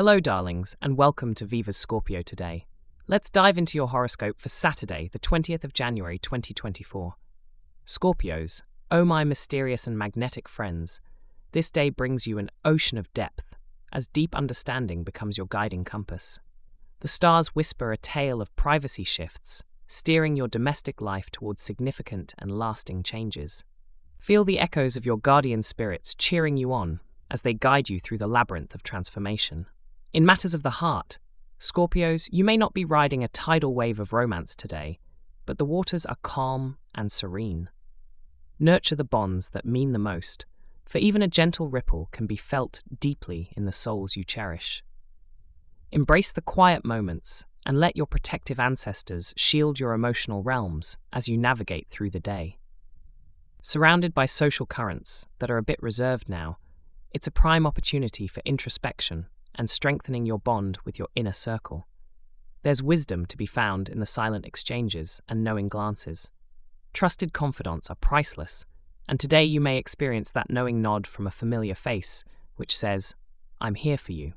Hello, darlings, and welcome to Viva's Scorpio today. Let's dive into your horoscope for Saturday, the 20th of January 2024. Scorpios, oh my mysterious and magnetic friends, this day brings you an ocean of depth, as deep understanding becomes your guiding compass. The stars whisper a tale of privacy shifts, steering your domestic life towards significant and lasting changes. Feel the echoes of your guardian spirits cheering you on as they guide you through the labyrinth of transformation. In matters of the heart, Scorpios, you may not be riding a tidal wave of romance today, but the waters are calm and serene. Nurture the bonds that mean the most, for even a gentle ripple can be felt deeply in the souls you cherish. Embrace the quiet moments and let your protective ancestors shield your emotional realms as you navigate through the day. Surrounded by social currents that are a bit reserved now, it's a prime opportunity for introspection and strengthening your bond with your inner circle. There's wisdom to be found in the silent exchanges and knowing glances. Trusted confidants are priceless, and today you may experience that knowing nod from a familiar face which says, I'm here for you.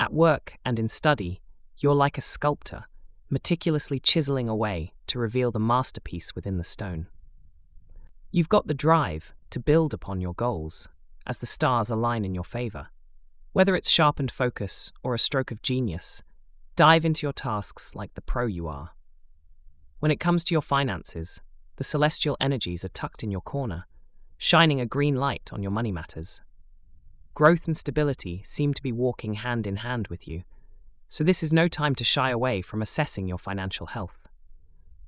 At work and in study, you're like a sculptor, meticulously chiseling away to reveal the masterpiece within the stone. You've got the drive to build upon your goals as the stars align in your favor. Whether it's sharpened focus or a stroke of genius, dive into your tasks like the pro you are. When it comes to your finances, the celestial energies are tucked in your corner, shining a green light on your money matters. Growth and stability seem to be walking hand in hand with you, so this is no time to shy away from assessing your financial health.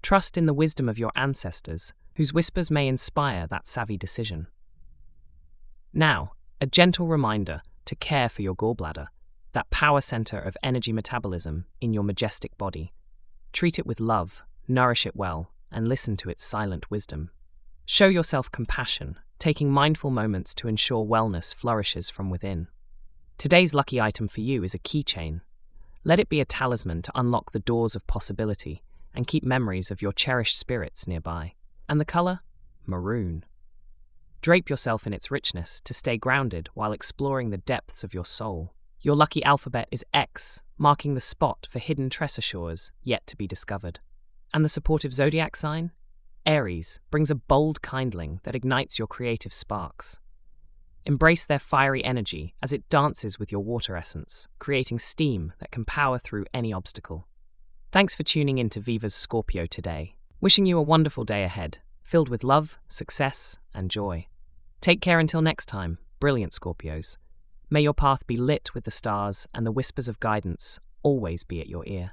Trust in the wisdom of your ancestors, whose whispers may inspire that savvy decision. Now, a gentle reminder to care for your gallbladder, that power center of energy metabolism in your majestic body. Treat it with love, nourish it well, and listen to its silent wisdom. Show yourself compassion, taking mindful moments to ensure wellness flourishes from within. Today's lucky item for you is a keychain. Let it be a talisman to unlock the doors of possibility and keep memories of your cherished spirits nearby. And the color? Maroon. Drape yourself in its richness to stay grounded while exploring the depths of your soul. Your lucky alphabet is X, marking the spot for hidden treasures yet to be discovered. And the supportive zodiac sign? Aries brings a bold kindling that ignites your creative sparks. Embrace their fiery energy as it dances with your water essence, creating steam that can power through any obstacle. Thanks for tuning in to Viva's Scorpio today. Wishing you a wonderful day ahead, filled with love, success, and joy. Take care until next time, brilliant Scorpios. May your path be lit with the stars and the whispers of guidance always be at your ear.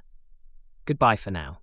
Goodbye for now.